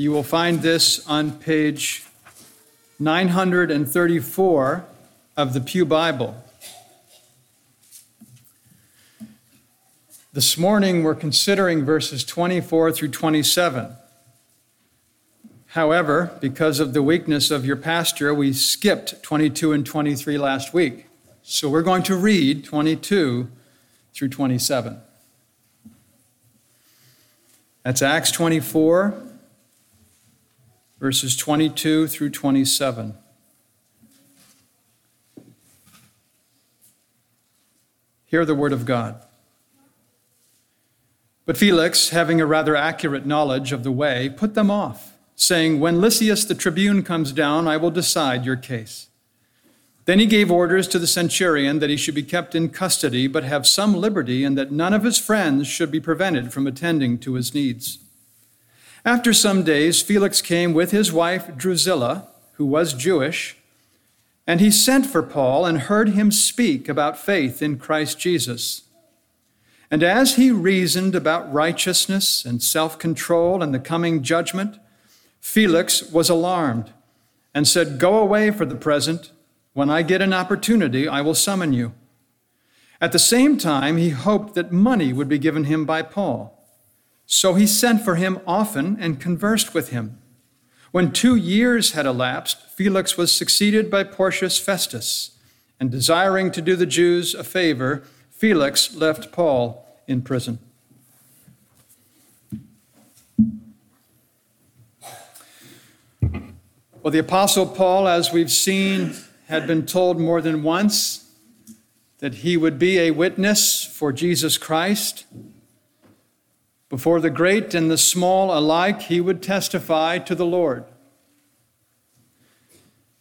You will find this on page 934 of the Pew Bible. This morning we're considering verses 24 through 27. However, because of the weakness of your pastor, we skipped 22 and 23 last week. So we're going to read 22 through 27. That's Acts 24, verses 22 through 27. Hear the word of God. But Felix, having a rather accurate knowledge of the way, put them off saying, When Lysias the tribune comes down, I will decide your case. Then he gave orders to the centurion that he should be kept in custody, but have some liberty, and that none of his friends should be prevented from attending to his needs. After some days, Felix came with his wife Drusilla, who was Jewish, and he sent for Paul and heard him speak about faith in Christ Jesus. And as he reasoned about righteousness and self control and the coming judgment, Felix was alarmed and said, Go away for the present. When I get an opportunity, I will summon you. At the same time, he hoped that money would be given him by Paul. So he sent for him often and conversed with him. When two years had elapsed, Felix was succeeded by Porcius Festus, and desiring to do the Jews a favor, Felix left Paul in prison. Well, the Apostle Paul, as we've seen, had been told more than once that he would be a witness for Jesus Christ. Before the great and the small alike, he would testify to the Lord.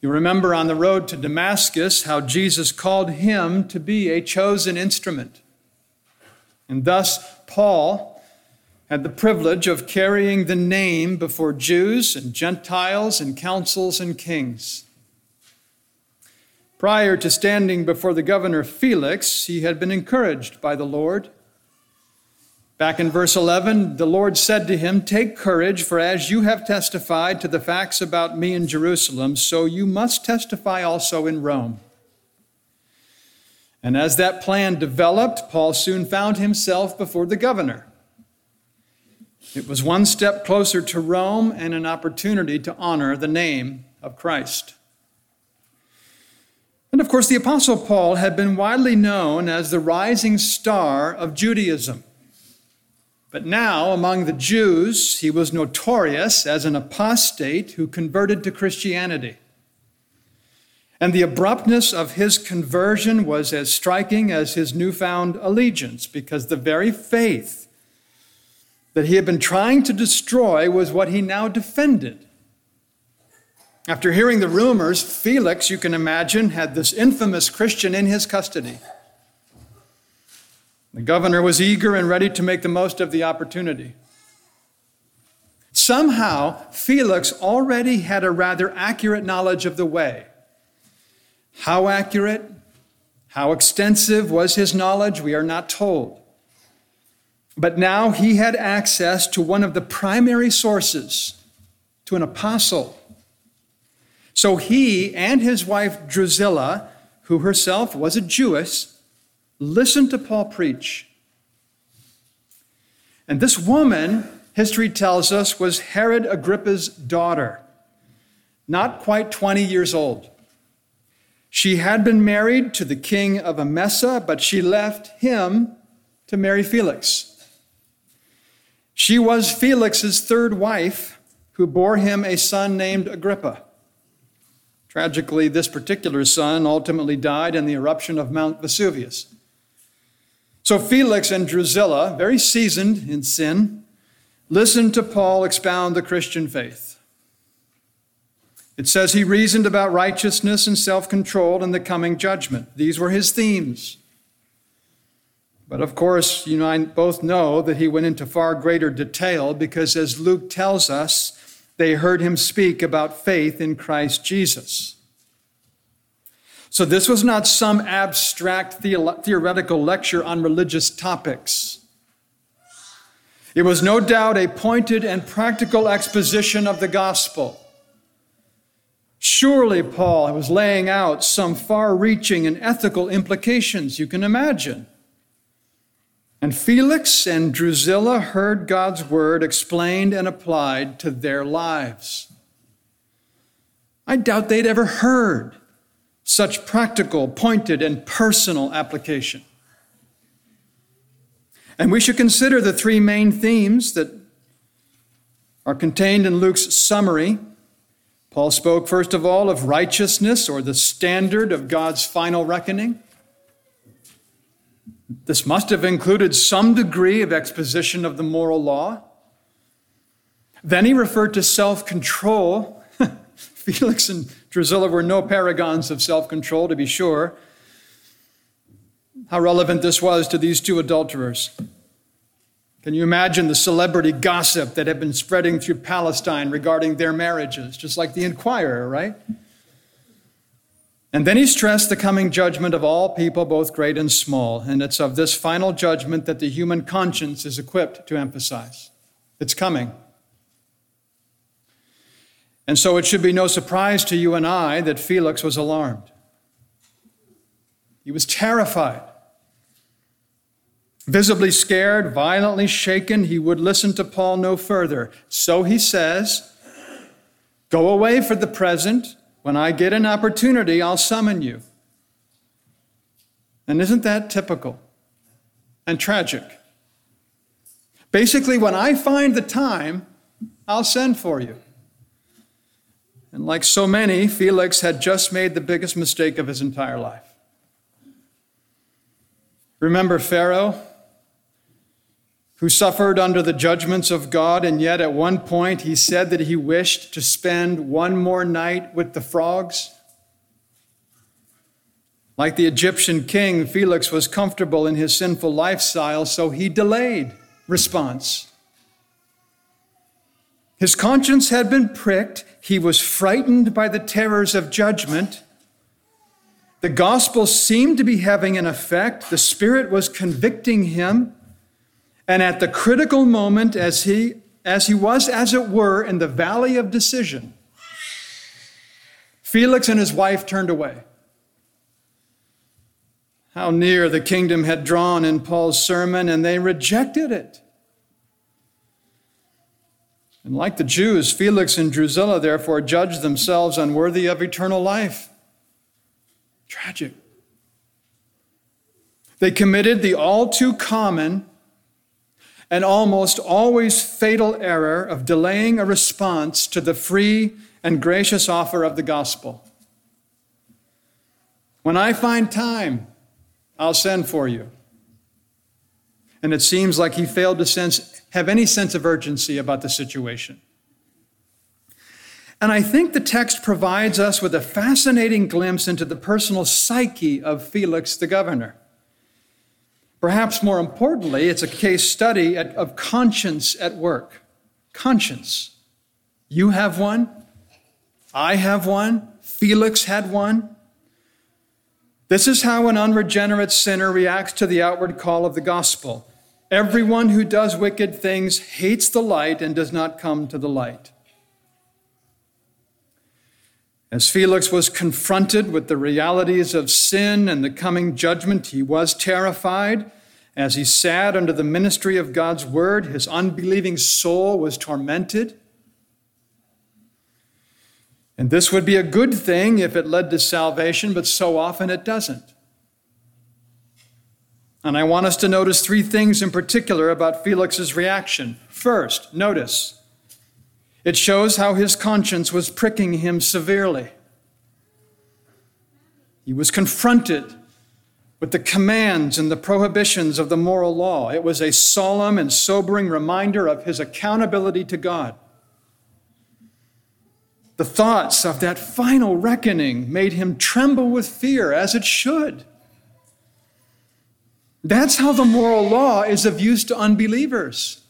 You remember on the road to Damascus how Jesus called him to be a chosen instrument. And thus, Paul had the privilege of carrying the name before Jews and Gentiles and councils and kings. Prior to standing before the governor Felix, he had been encouraged by the Lord. Back in verse 11, the Lord said to him, Take courage, for as you have testified to the facts about me in Jerusalem, so you must testify also in Rome. And as that plan developed, Paul soon found himself before the governor. It was one step closer to Rome and an opportunity to honor the name of Christ. And of course, the Apostle Paul had been widely known as the rising star of Judaism. But now, among the Jews, he was notorious as an apostate who converted to Christianity. And the abruptness of his conversion was as striking as his newfound allegiance, because the very faith that he had been trying to destroy was what he now defended. After hearing the rumors, Felix, you can imagine, had this infamous Christian in his custody. The governor was eager and ready to make the most of the opportunity. Somehow, Felix already had a rather accurate knowledge of the way. How accurate, how extensive was his knowledge, we are not told. But now he had access to one of the primary sources, to an apostle. So he and his wife Drusilla, who herself was a Jewess, listened to Paul preach. And this woman, history tells us, was Herod Agrippa's daughter, not quite 20 years old. She had been married to the king of Emesa, but she left him to marry Felix. She was Felix's third wife, who bore him a son named Agrippa. Tragically, this particular son ultimately died in the eruption of Mount Vesuvius. So Felix and Drusilla, very seasoned in sin, listened to Paul expound the Christian faith. It says he reasoned about righteousness and self control and the coming judgment. These were his themes. But of course, you and I both know that he went into far greater detail because, as Luke tells us, they heard him speak about faith in Christ Jesus. So, this was not some abstract theoretical lecture on religious topics. It was no doubt a pointed and practical exposition of the gospel. Surely, Paul was laying out some far reaching and ethical implications you can imagine. And Felix and Drusilla heard God's word explained and applied to their lives. I doubt they'd ever heard such practical, pointed, and personal application. And we should consider the three main themes that are contained in Luke's summary. Paul spoke, first of all, of righteousness or the standard of God's final reckoning. This must have included some degree of exposition of the moral law. Then he referred to self control. Felix and Drusilla were no paragons of self control, to be sure. How relevant this was to these two adulterers. Can you imagine the celebrity gossip that had been spreading through Palestine regarding their marriages? Just like the Inquirer, right? And then he stressed the coming judgment of all people, both great and small. And it's of this final judgment that the human conscience is equipped to emphasize. It's coming. And so it should be no surprise to you and I that Felix was alarmed. He was terrified. Visibly scared, violently shaken, he would listen to Paul no further. So he says, Go away for the present when I get an opportunity, I'll summon you. And isn't that typical and tragic? Basically, when I find the time, I'll send for you. And like so many, Felix had just made the biggest mistake of his entire life. Remember Pharaoh? who suffered under the judgments of God, and yet at one point he said that he wished to spend one more night with the frogs? Like the Egyptian king, Felix was comfortable in his sinful lifestyle, so he delayed response. His conscience had been pricked. He was frightened by the terrors of judgment. The gospel seemed to be having an effect. The Spirit was convicting him. And at the critical moment, as he, as he was, as it were, in the valley of decision, Felix and his wife turned away. How near the kingdom had drawn in Paul's sermon, and they rejected it. And like the Jews, Felix and Drusilla therefore judged themselves unworthy of eternal life. Tragic. They committed the all too common and almost always fatal error of delaying a response to the free and gracious offer of the gospel. When I find time, I'll send for you. And it seems like he failed to sense, have any sense of urgency about the situation. And I think the text provides us with a fascinating glimpse into the personal psyche of Felix the governor. Perhaps more importantly, it's a case study at, of conscience at work. Conscience. You have one. I have one. Felix had one. This is how an unregenerate sinner reacts to the outward call of the gospel. Everyone who does wicked things hates the light and does not come to the light. As Felix was confronted with the realities of sin and the coming judgment, he was terrified. As he sat under the ministry of God's word, his unbelieving soul was tormented. And this would be a good thing if it led to salvation, but so often it doesn't. And I want us to notice three things in particular about Felix's reaction. First, notice it shows how his conscience was pricking him severely. He was confronted with the commands and the prohibitions of the moral law. It was a solemn and sobering reminder of his accountability to God. The thoughts of that final reckoning made him tremble with fear, as it should. That's how the moral law is of use to unbelievers.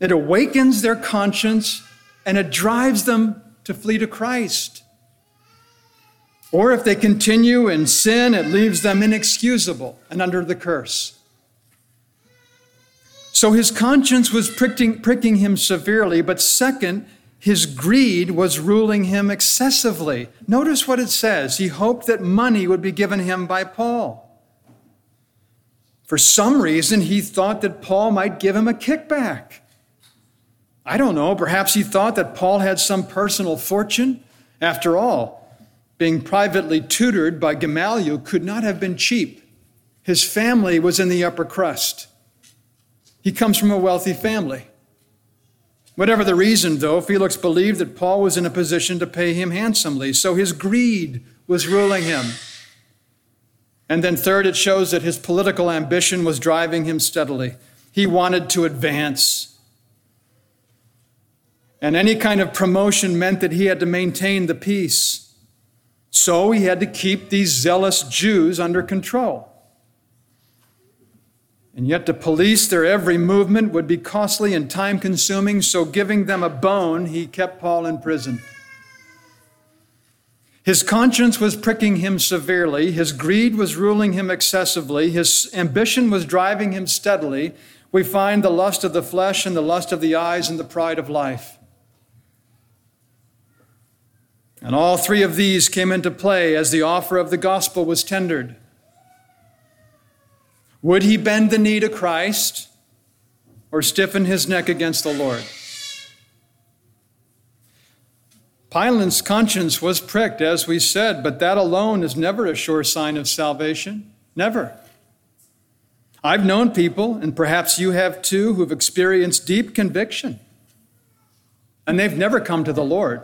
It awakens their conscience and it drives them to flee to Christ. Or if they continue in sin, it leaves them inexcusable and under the curse. So his conscience was pricking, pricking him severely, but second, his greed was ruling him excessively. Notice what it says. He hoped that money would be given him by Paul. For some reason, he thought that Paul might give him a kickback. I don't know, perhaps he thought that Paul had some personal fortune. After all, being privately tutored by Gamaliel could not have been cheap. His family was in the upper crust. He comes from a wealthy family. Whatever the reason, though, Felix believed that Paul was in a position to pay him handsomely, so his greed was ruling him. And then, third, it shows that his political ambition was driving him steadily. He wanted to advance. And any kind of promotion meant that he had to maintain the peace. So he had to keep these zealous Jews under control. And yet, to police their every movement would be costly and time consuming, so giving them a bone, he kept Paul in prison. His conscience was pricking him severely, his greed was ruling him excessively, his ambition was driving him steadily. We find the lust of the flesh and the lust of the eyes and the pride of life. And all three of these came into play as the offer of the gospel was tendered. Would he bend the knee to Christ or stiffen his neck against the Lord? Pilate's conscience was pricked, as we said, but that alone is never a sure sign of salvation. Never. I've known people, and perhaps you have too, who've experienced deep conviction, and they've never come to the Lord.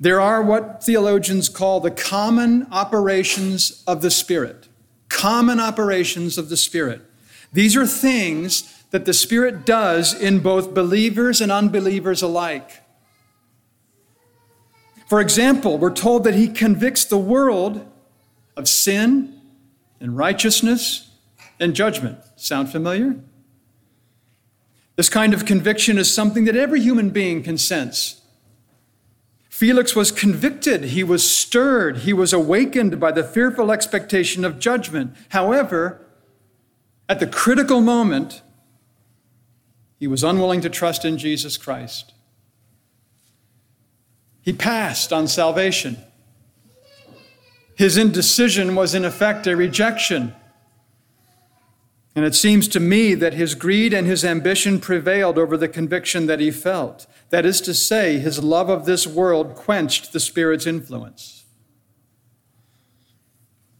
There are what theologians call the common operations of the Spirit. Common operations of the Spirit. These are things that the Spirit does in both believers and unbelievers alike. For example, we're told that He convicts the world of sin and righteousness and judgment. Sound familiar? This kind of conviction is something that every human being can sense. Felix was convicted, he was stirred, he was awakened by the fearful expectation of judgment. However, at the critical moment, he was unwilling to trust in Jesus Christ. He passed on salvation. His indecision was, in effect, a rejection. And it seems to me that his greed and his ambition prevailed over the conviction that he felt. That is to say, his love of this world quenched the Spirit's influence.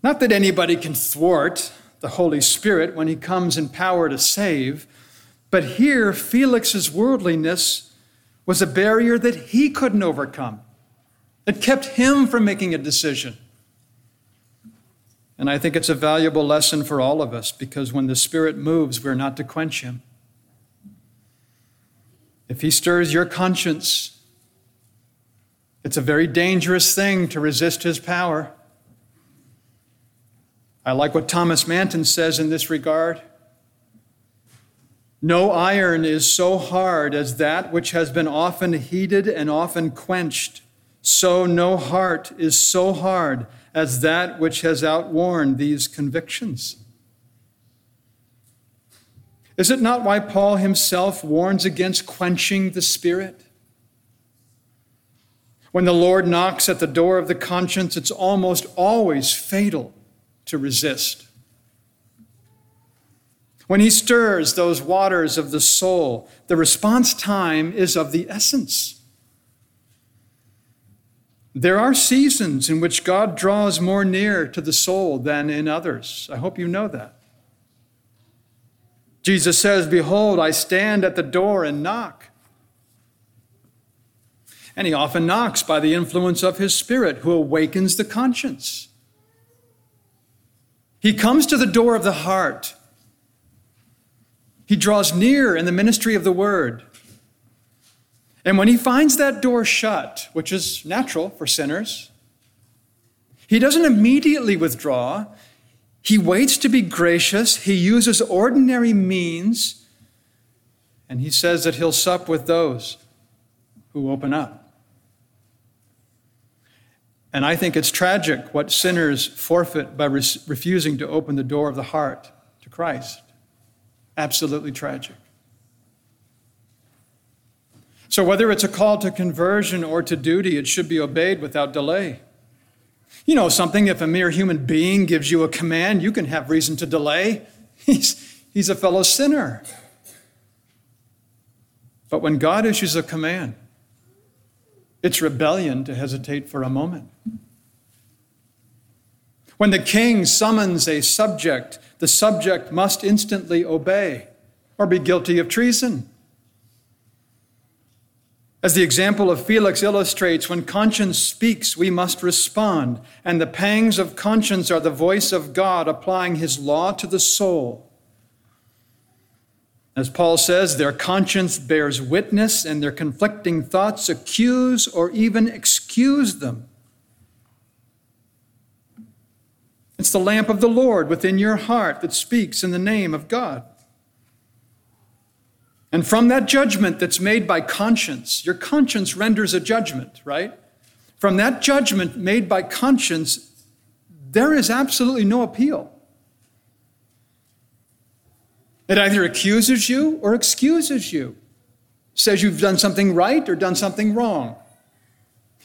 Not that anybody can thwart the Holy Spirit when he comes in power to save, but here Felix's worldliness was a barrier that he couldn't overcome. It kept him from making a decision. And I think it's a valuable lesson for all of us because when the Spirit moves, we're not to quench him. If he stirs your conscience, it's a very dangerous thing to resist his power. I like what Thomas Manton says in this regard. No iron is so hard as that which has been often heated and often quenched. So no heart is so hard as that which has outworn these convictions. Is it not why Paul himself warns against quenching the Spirit? When the Lord knocks at the door of the conscience, it's almost always fatal to resist. When he stirs those waters of the soul, the response time is of the essence. There are seasons in which God draws more near to the soul than in others. I hope you know that. Jesus says, Behold, I stand at the door and knock. And he often knocks by the influence of his Spirit, who awakens the conscience. He comes to the door of the heart. He draws near in the ministry of the word. And when he finds that door shut, which is natural for sinners, he doesn't immediately withdraw. He waits to be gracious. He uses ordinary means. And he says that he'll sup with those who open up. And I think it's tragic what sinners forfeit by re- refusing to open the door of the heart to Christ. Absolutely tragic. So, whether it's a call to conversion or to duty, it should be obeyed without delay. You know something, if a mere human being gives you a command, you can have reason to delay. He's, he's a fellow sinner. But when God issues a command, it's rebellion to hesitate for a moment. When the king summons a subject, the subject must instantly obey or be guilty of treason. As the example of Felix illustrates, when conscience speaks, we must respond, and the pangs of conscience are the voice of God applying his law to the soul. As Paul says, their conscience bears witness, and their conflicting thoughts accuse or even excuse them. It's the lamp of the Lord within your heart that speaks in the name of God. And from that judgment that's made by conscience, your conscience renders a judgment, right? From that judgment made by conscience, there is absolutely no appeal. It either accuses you or excuses you, says you've done something right or done something wrong.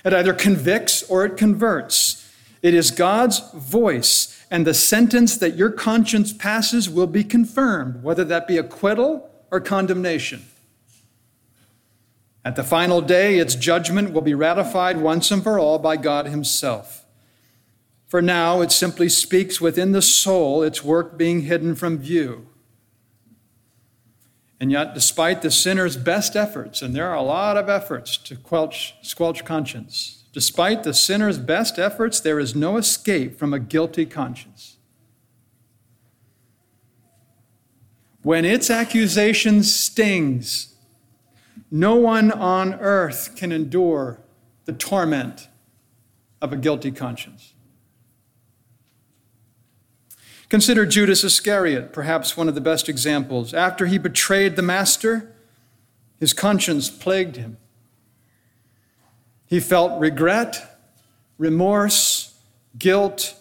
It either convicts or it converts. It is God's voice, and the sentence that your conscience passes will be confirmed, whether that be acquittal or condemnation. At the final day, its judgment will be ratified once and for all by God Himself. For now, it simply speaks within the soul, its work being hidden from view. And yet, despite the sinner's best efforts, and there are a lot of efforts to quelch, squelch conscience, despite the sinner's best efforts, there is no escape from a guilty conscience. When its accusation stings, no one on earth can endure the torment of a guilty conscience. Consider Judas Iscariot, perhaps one of the best examples. After he betrayed the master, his conscience plagued him. He felt regret, remorse, guilt,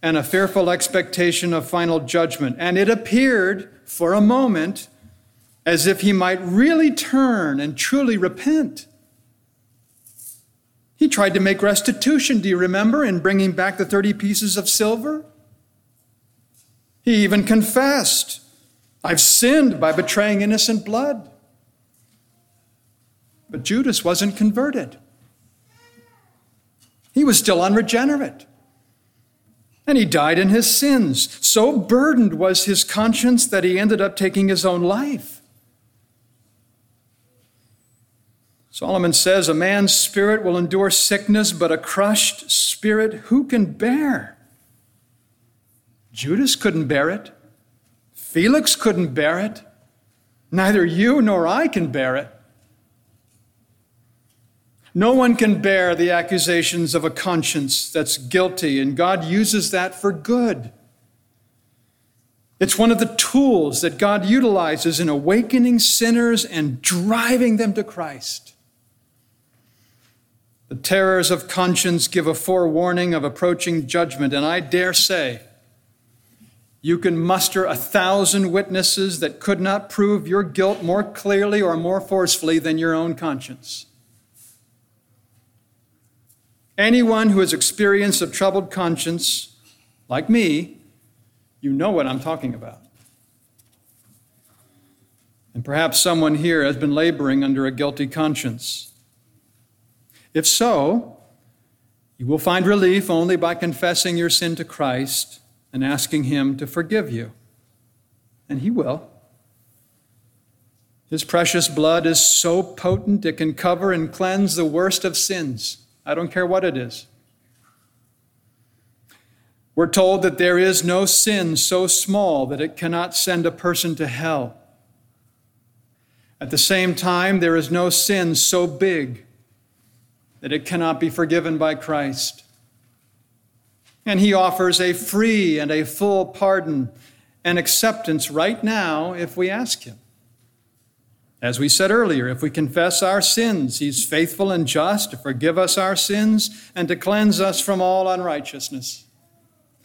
and a fearful expectation of final judgment. And it appeared for a moment as if he might really turn and truly repent. He tried to make restitution, do you remember, in bringing back the 30 pieces of silver? He even confessed, I've sinned by betraying innocent blood. But Judas wasn't converted. He was still unregenerate. And he died in his sins. So burdened was his conscience that he ended up taking his own life. Solomon says, A man's spirit will endure sickness, but a crushed spirit who can bear? Judas couldn't bear it. Felix couldn't bear it. Neither you nor I can bear it. No one can bear the accusations of a conscience that's guilty, and God uses that for good. It's one of the tools that God utilizes in awakening sinners and driving them to Christ. The terrors of conscience give a forewarning of approaching judgment, and I dare say you can muster a thousand witnesses that could not prove your guilt more clearly or more forcefully than your own conscience. Anyone who has experienced a troubled conscience, like me, you know what I'm talking about. And perhaps someone here has been laboring under a guilty conscience. If so, you will find relief only by confessing your sin to Christ and asking Him to forgive you. And He will. His precious blood is so potent it can cover and cleanse the worst of sins. I don't care what it is. We're told that there is no sin so small that it cannot send a person to hell. At the same time, there is no sin so big that it cannot be forgiven by Christ. And he offers a free and a full pardon and acceptance right now if we ask him. As we said earlier, if we confess our sins, he's faithful and just to forgive us our sins and to cleanse us from all unrighteousness.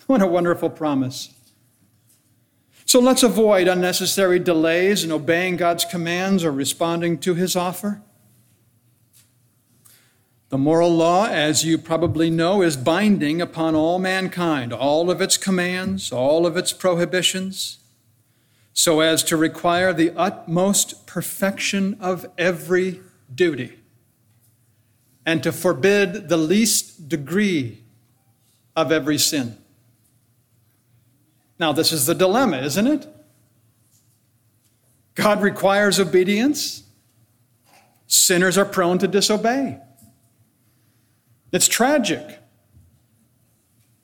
What a wonderful promise. So let's avoid unnecessary delays in obeying God's commands or responding to his offer. The moral law, as you probably know, is binding upon all mankind, all of its commands, all of its prohibitions, so as to require the utmost perfection of every duty and to forbid the least degree of every sin. Now, this is the dilemma, isn't it? God requires obedience, sinners are prone to disobey. It's tragic.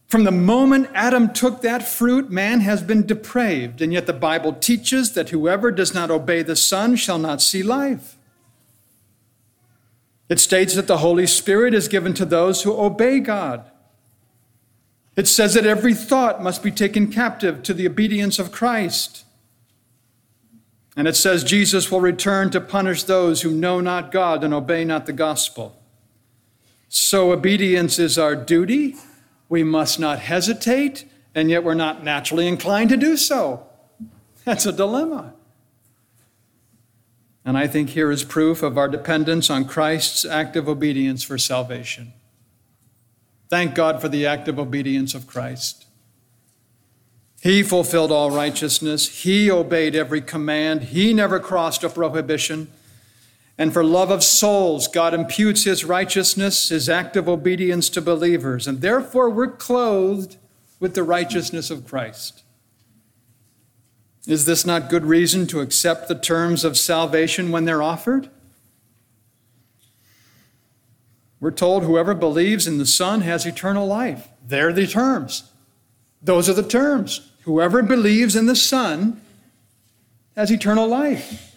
From the moment Adam took that fruit, man has been depraved, and yet the Bible teaches that whoever does not obey the Son shall not see life. It states that the Holy Spirit is given to those who obey God. It says that every thought must be taken captive to the obedience of Christ. And it says Jesus will return to punish those who know not God and obey not the gospel. So obedience is our duty. We must not hesitate, and yet we're not naturally inclined to do so. That's a dilemma. And I think here is proof of our dependence on Christ's active obedience for salvation. Thank God for the active obedience of Christ. He fulfilled all righteousness. He obeyed every command. He never crossed a prohibition. And for love of souls, God imputes his righteousness, his act of obedience to believers. And therefore, we're clothed with the righteousness of Christ. Is this not good reason to accept the terms of salvation when they're offered? We're told whoever believes in the Son has eternal life. They're the terms. Those are the terms. Whoever believes in the Son has eternal life.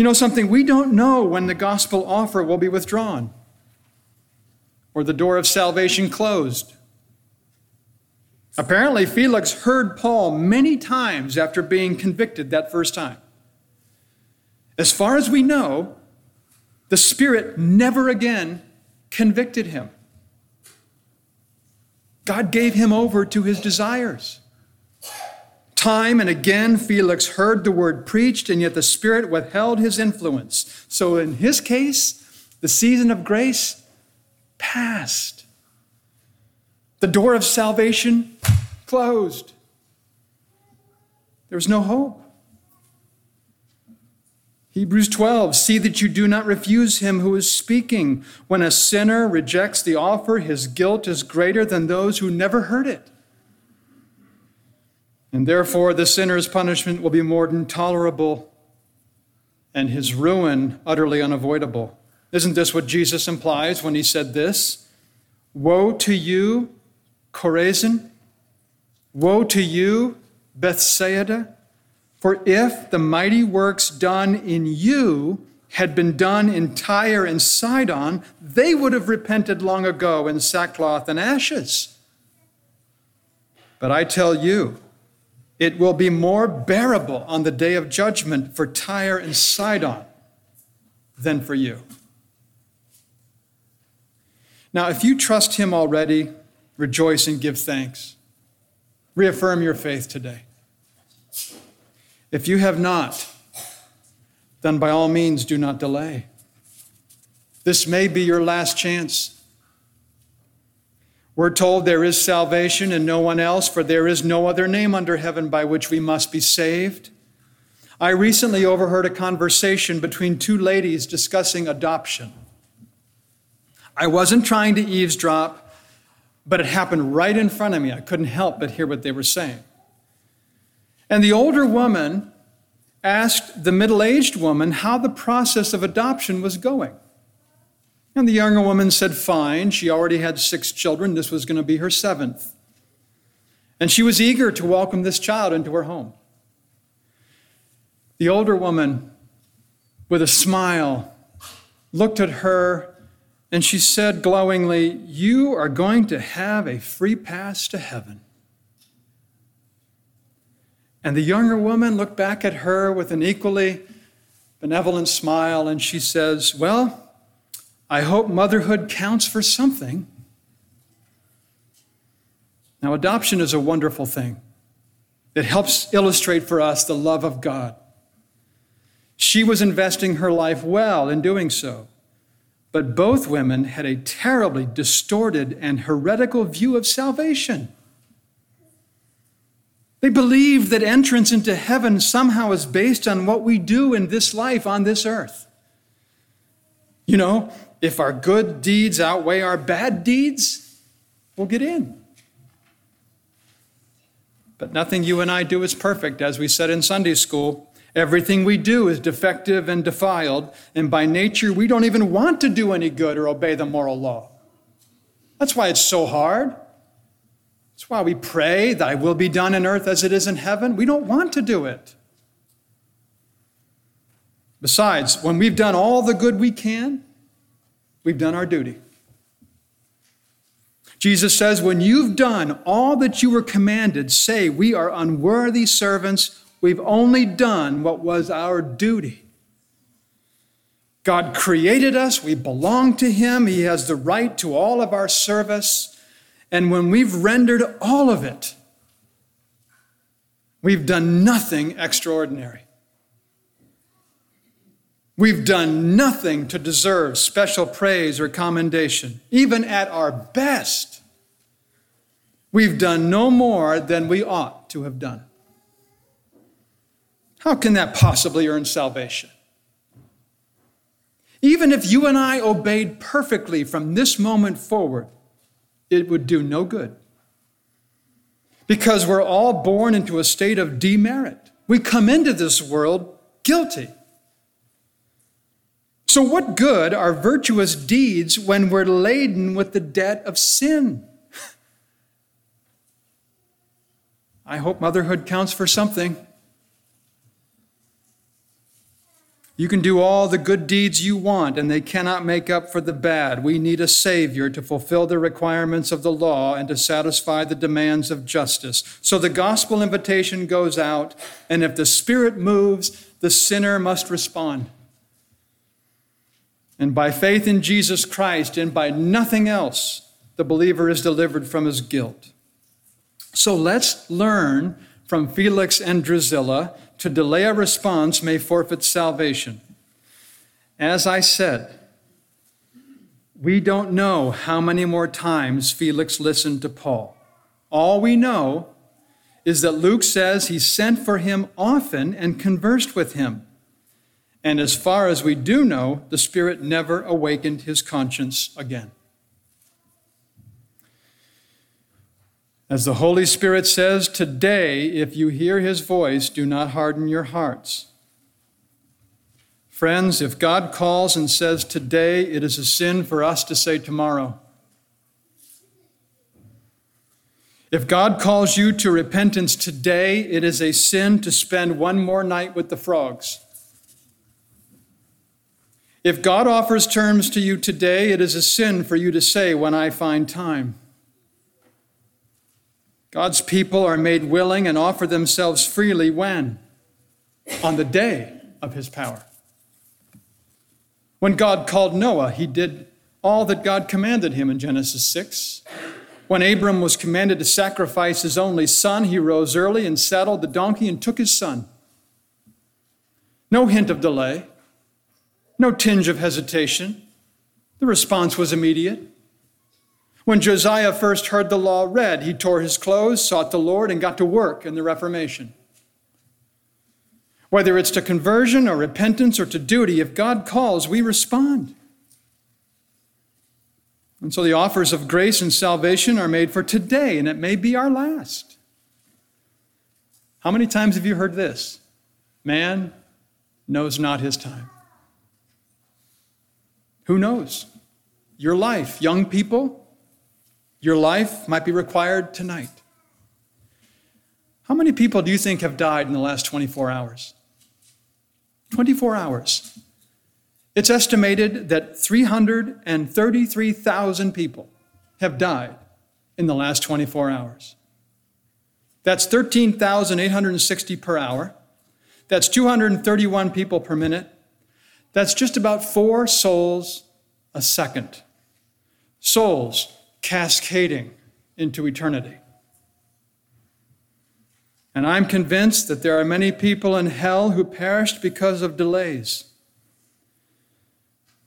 You know something? We don't know when the gospel offer will be withdrawn or the door of salvation closed. Apparently, Felix heard Paul many times after being convicted that first time. As far as we know, the Spirit never again convicted him. God gave him over to his desires. Time and again, Felix heard the word preached, and yet the Spirit withheld his influence. So, in his case, the season of grace passed. The door of salvation closed. There was no hope. Hebrews 12, see that you do not refuse him who is speaking. When a sinner rejects the offer, his guilt is greater than those who never heard it. And therefore, the sinner's punishment will be more than tolerable and his ruin utterly unavoidable. Isn't this what Jesus implies when he said this? Woe to you, Chorazin! Woe to you, Bethsaida! For if the mighty works done in you had been done in Tyre and Sidon, they would have repented long ago in sackcloth and ashes. But I tell you, it will be more bearable on the day of judgment for Tyre and Sidon than for you. Now, if you trust him already, rejoice and give thanks. Reaffirm your faith today. If you have not, then by all means do not delay. This may be your last chance. We're told there is salvation in no one else, for there is no other name under heaven by which we must be saved. I recently overheard a conversation between two ladies discussing adoption. I wasn't trying to eavesdrop, but it happened right in front of me. I couldn't help but hear what they were saying. And the older woman asked the middle aged woman how the process of adoption was going. And the younger woman said, Fine. She already had six children. This was going to be her seventh. And she was eager to welcome this child into her home. The older woman, with a smile, looked at her and she said glowingly, You are going to have a free pass to heaven. And the younger woman looked back at her with an equally benevolent smile and she says, Well, I hope motherhood counts for something. Now, adoption is a wonderful thing. It helps illustrate for us the love of God. She was investing her life well in doing so. But both women had a terribly distorted and heretical view of salvation. They believed that entrance into heaven somehow is based on what we do in this life on this earth. You know, if our good deeds outweigh our bad deeds, we'll get in. But nothing you and I do is perfect, as we said in Sunday school. Everything we do is defective and defiled, and by nature, we don't even want to do any good or obey the moral law. That's why it's so hard. That's why we pray, Thy will be done in earth as it is in heaven. We don't want to do it. Besides, when we've done all the good we can, we've done our duty. Jesus says, When you've done all that you were commanded, say, We are unworthy servants. We've only done what was our duty. God created us. We belong to Him. He has the right to all of our service. And when we've rendered all of it, we've done nothing extraordinary. We've done nothing to deserve special praise or commendation. Even at our best, we've done no more than we ought to have done. How can that possibly earn salvation? Even if you and I obeyed perfectly from this moment forward, it would do no good. Because we're all born into a state of demerit. We come into this world guilty. So, what good are virtuous deeds when we're laden with the debt of sin? I hope motherhood counts for something. You can do all the good deeds you want, and they cannot make up for the bad. We need a Savior to fulfill the requirements of the law and to satisfy the demands of justice. So the gospel invitation goes out, and if the Spirit moves, the sinner must respond. And by faith in Jesus Christ and by nothing else, the believer is delivered from his guilt. So let's learn from Felix and Drusilla to delay a response may forfeit salvation. As I said, we don't know how many more times Felix listened to Paul. All we know is that Luke says he sent for him often and conversed with him. And as far as we do know, the Spirit never awakened his conscience again. As the Holy Spirit says, today, if you hear his voice, do not harden your hearts. Friends, if God calls and says today, it is a sin for us to say tomorrow. If God calls you to repentance today, it is a sin to spend one more night with the frogs. If God offers terms to you today, it is a sin for you to say, when I find time. God's people are made willing and offer themselves freely when? On the day of his power. When God called Noah, he did all that God commanded him in Genesis 6. When Abram was commanded to sacrifice his only son, he rose early and saddled the donkey and took his son. No hint of delay, no tinge of hesitation. The response was immediate. When Josiah first heard the law read, he tore his clothes, sought the Lord, and got to work in the Reformation. Whether it's to conversion or repentance or to duty, if God calls, we respond. And so the offers of grace and salvation are made for today, and it may be our last. How many times have you heard this? Man knows not his time. Who knows? your life. Young people, your life might be required tonight. How many people do you think have died in the last 24 hours? 24 hours. It's estimated that 333,000 people have died in the last 24 hours. That's 13,860 per hour. That's 231 people per minute. That's just about four souls a second. Souls cascading into eternity. And I'm convinced that there are many people in hell who perished because of delays.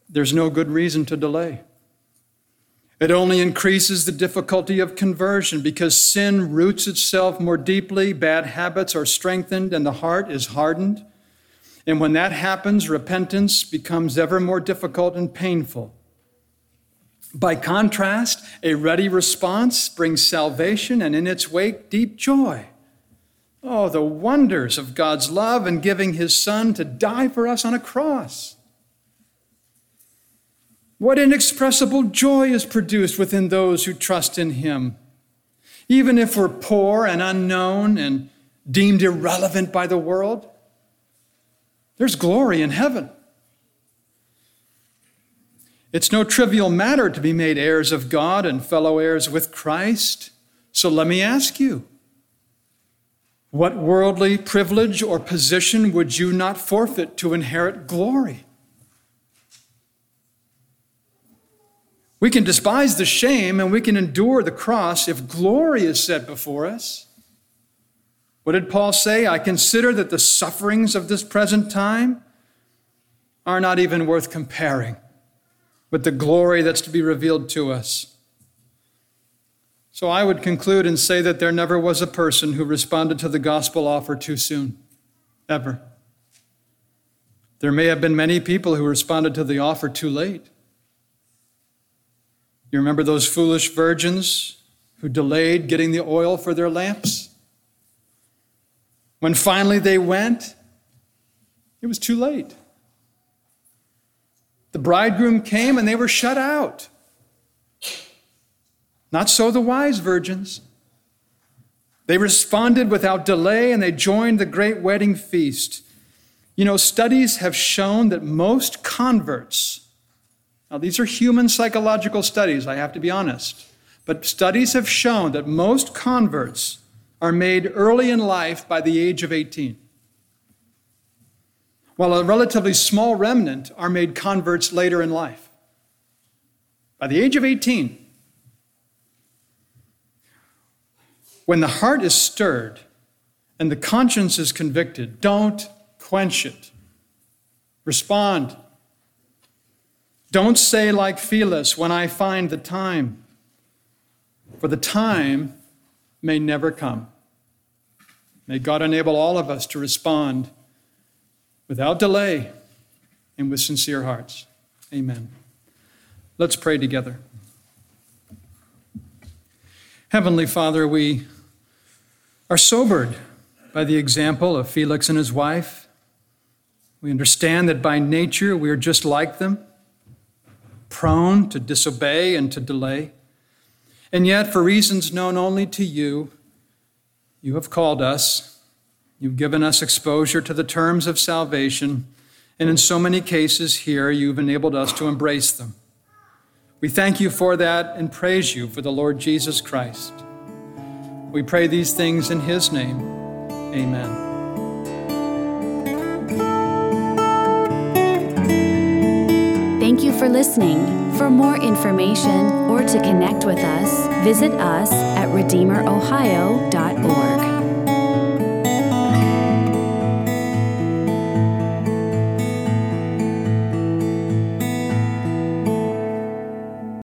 There's no good reason to delay. It only increases the difficulty of conversion because sin roots itself more deeply, bad habits are strengthened, and the heart is hardened. And when that happens, repentance becomes ever more difficult and painful. By contrast, a ready response brings salvation and in its wake, deep joy. Oh, the wonders of God's love in giving his Son to die for us on a cross. What inexpressible joy is produced within those who trust in him. Even if we're poor and unknown and deemed irrelevant by the world, there's glory in heaven. It's no trivial matter to be made heirs of God and fellow heirs with Christ. So let me ask you what worldly privilege or position would you not forfeit to inherit glory? We can despise the shame and we can endure the cross if glory is set before us. What did Paul say? I consider that the sufferings of this present time are not even worth comparing with the glory that's to be revealed to us. So I would conclude and say that there never was a person who responded to the gospel offer too soon, ever. There may have been many people who responded to the offer too late. You remember those foolish virgins who delayed getting the oil for their lamps? When finally they went, it was too late. The bridegroom came and they were shut out. Not so the wise virgins. They responded without delay and they joined the great wedding feast. You know, studies have shown that most converts, now these are human psychological studies, I have to be honest, but studies have shown that most converts are made early in life by the age of 18, while a relatively small remnant are made converts later in life. By the age of 18, When the heart is stirred and the conscience is convicted, don't quench it. Respond. Don't say, like Felix, when I find the time, for the time may never come. May God enable all of us to respond without delay and with sincere hearts. Amen. Let's pray together. Heavenly Father, we are sobered by the example of Felix and his wife. We understand that by nature we are just like them, prone to disobey and to delay. And yet, for reasons known only to you, you have called us. You've given us exposure to the terms of salvation. And in so many cases here, you've enabled us to embrace them. We thank you for that and praise you for the Lord Jesus Christ. We pray these things in his name. Amen. Thank you for listening. For more information or to connect with us, visit us at redeemerohio.org.